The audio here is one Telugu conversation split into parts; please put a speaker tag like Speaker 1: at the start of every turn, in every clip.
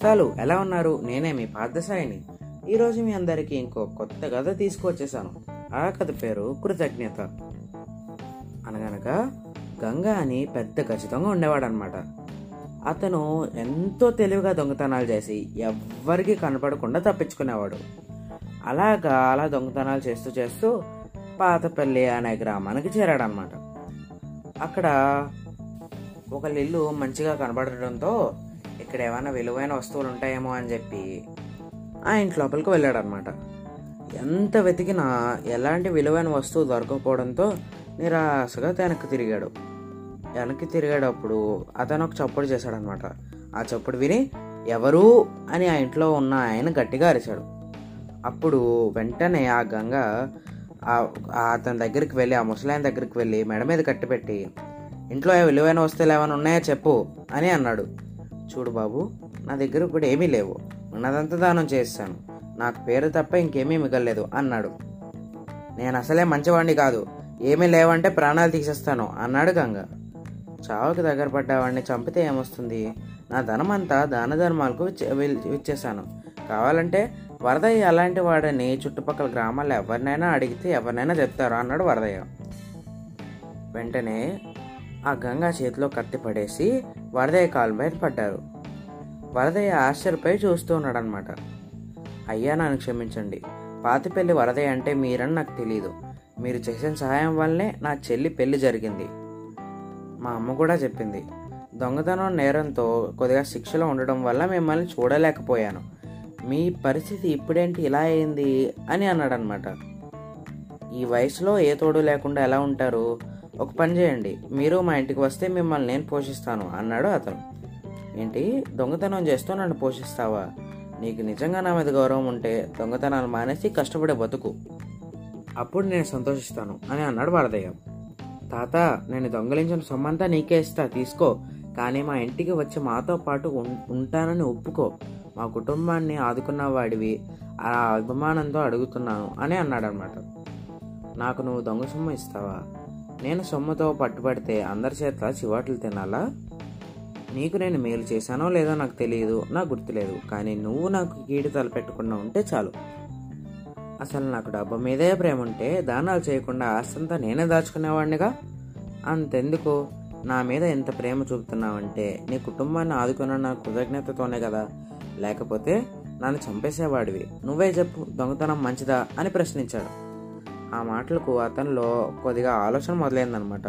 Speaker 1: నేస్తాలు ఎలా ఉన్నారు? నేనే మీ పార్థసాయిని. ఈరోజు మీ అందరికీ ఇంకో కొత్త కథ తీసుకువచ్చేసాను ఆ కథ పేరు కృతజ్ఞత. అనగనగా గంగా అని పెద్ద ఖచ్చితంగా ఉండేవాడనమాట అతను ఎంతో తెలివిగా దొంగతనాలు చేసి ఎవ్వరికీ కనపడకుండా తప్పించుకునేవాడు. అలాగా అలా దొంగతనాలు చేస్తూ చేస్తూ పాతపల్లి అనే గ్రామానికి చేరాడనమాట అక్కడ ఒక ఇల్లు మంచిగా కనబడడంతో ఇక్కడ ఏమైనా విలువైన వస్తువులు ఉంటాయేమో అని చెప్పి ఆ ఇంటి లోపలికి వెళ్ళాడనమాట ఎంత వెతికినా ఎలాంటి విలువైన వస్తువు దొరకకపోవడంతో నిరాశగా వెనక్కి తిరిగాడు. వెనక్కి తిరిగేటప్పుడు అతను ఒక చప్పుడు చేశాడనమాట ఆ చప్పుడు విని ఎవరు? అని ఆ ఇంట్లో ఉన్న ఆయన గట్టిగా అరిచాడు. అప్పుడు వెంటనే ఆ గంగ అతని దగ్గరికి వెళ్ళి ఆ ముసలాయన దగ్గరికి వెళ్ళి మెడ మీద కట్టిపెట్టి ఇంట్లో విలువైన వస్తువులు ఏమైనా ఉన్నాయో చెప్పు అని అన్నాడు. చూడు బాబు నా దగ్గర ఇప్పుడు ఏమీ లేవు. ఉన్నదంతా దానం చేస్తాను నాకు పేరు తప్ప ఇంకేమీ మిగలలేదు అన్నాడు. నేను అసలే మంచివాడిని కాదు. ఏమీ లేవంటే ప్రాణాలు తీసేస్తాను అన్నాడు గంగ. చావుకి దగ్గర పడ్డవాడిని చంపితే ఏమొస్తుంది? నా ధనం అంతా దాన ధర్మాలకు ఇచ్చేశాను ఇచ్చేసాను కావాలంటే వరదయ్య అలాంటి వాడని చుట్టుపక్కల గ్రామాల్లో ఎవరినైనా అడిగితే ఎవరినైనా చెప్తారు అన్నాడు వరదయ్య. వెంటనే ఆ గంగా చేతిలో కత్తి పడేసి వరదయ్య కాలు మీద పడ్డారు. వరదయ్య ఆశ్చర్యపై చూస్తూ ఉన్నాడనమాట అయ్యా నన్ను క్షమించండి. పాతిపల్లి వరదయ్య అంటే మీరని నాకు తెలియదు మీరు చేసిన సహాయం వల్లనే నా చెల్లి పెళ్ళి జరిగింది. మా అమ్మ కూడా చెప్పింది. దొంగతనం నేరంతో కొద్దిగా శిక్షలో ఉండడం వల్ల మిమ్మల్ని చూడలేకపోయాను. మీ పరిస్థితి ఇప్పుడేంటి ఇలా అయింది అని అన్నాడనమాట ఈ వయసులో ఏ తోడు లేకుండా ఎలా ఉంటారు? ఒక పని చేయండి. మీరు మా ఇంటికి వస్తే మిమ్మల్ని నేను పోషిస్తాను అన్నాడు అతను. ఏంటి? దొంగతనం చేస్తూ నన్ను పోషిస్తావా? నీకు నిజంగా నా మీద గౌరవం ఉంటే దొంగతనాలు మానేసి కష్టపడే బతుకు. అప్పుడు నేను సంతోషిస్తాను అని అన్నాడు వరదయ్య. తాత నేను దొంగలించిన సొమ్మంతా నీకే ఇస్తా తీసుకో. కానీ మా ఇంటికి వచ్చి మాతో పాటు ఉంటానని ఒప్పుకో. మా కుటుంబాన్ని ఆదుకున్న వాడివి ఆ అభిమానంతో అడుగుతున్నాను అని అన్నాడనమాట నాకు నువ్వు దొంగ సొమ్ము ఇస్తావా? నేను సొమ్ముతో పట్టుబడితే అందరి చేత చివాట్లు తినాలా? నీకు నేను మేలు చేశానో లేదో నాకు తెలియదు నాకు గుర్తులేదు. కానీ నువ్వు నాకు కీడు తలపెట్టకుండా ఉంటే చాలు. అసలు నాకు డబ్బు మీదే ప్రేమ ఉంటే దానాలు చేయకుండా ఆస్తంతా నేనే దాచుకునేవాడినిగా? అంతెందుకు? నా మీద ఎంత ప్రేమ చూపుతున్నావంటే నీ కుటుంబాన్ని ఆదుకున్న నా కృతజ్ఞతతోనే కదా. లేకపోతే నన్ను చంపేసేవాడివి. నువ్వే చెప్పు దొంగతనం మంచిదా? అని ప్రశ్నించాడు. ఆ మాటలకు అతనిలో కొద్దిగా ఆలోచన మొదలైందనమాట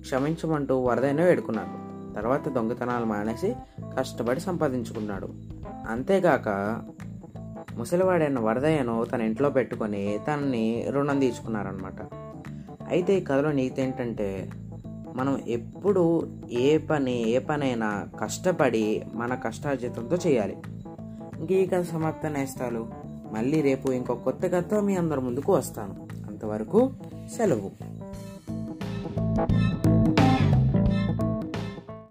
Speaker 1: క్షమించమంటూ వరదైనా వేడుకున్నాడు. తర్వాత దొంగతనాలు మానేసి కష్టపడి సంపాదించుకున్నాడు. అంతేగాక ముసలివాడైన వరదయ్యను తన ఇంట్లో పెట్టుకొని తనని రుణం తీర్చుకున్నారనమాట అయితే ఈ కథలో నీతి ఏంటంటే మనం ఎప్పుడు ఏ పని ఏ పనైనా కష్టపడి మన కష్టార్జితంతో చేయాలి. ఇంక ఈ కథ సమాప్త నేస్తాలు మళ్ళీ రేపు ఇంకో కొత్త కథతో మీ అందరి ముందుకు వస్తాను. అంతవరకు సెలవు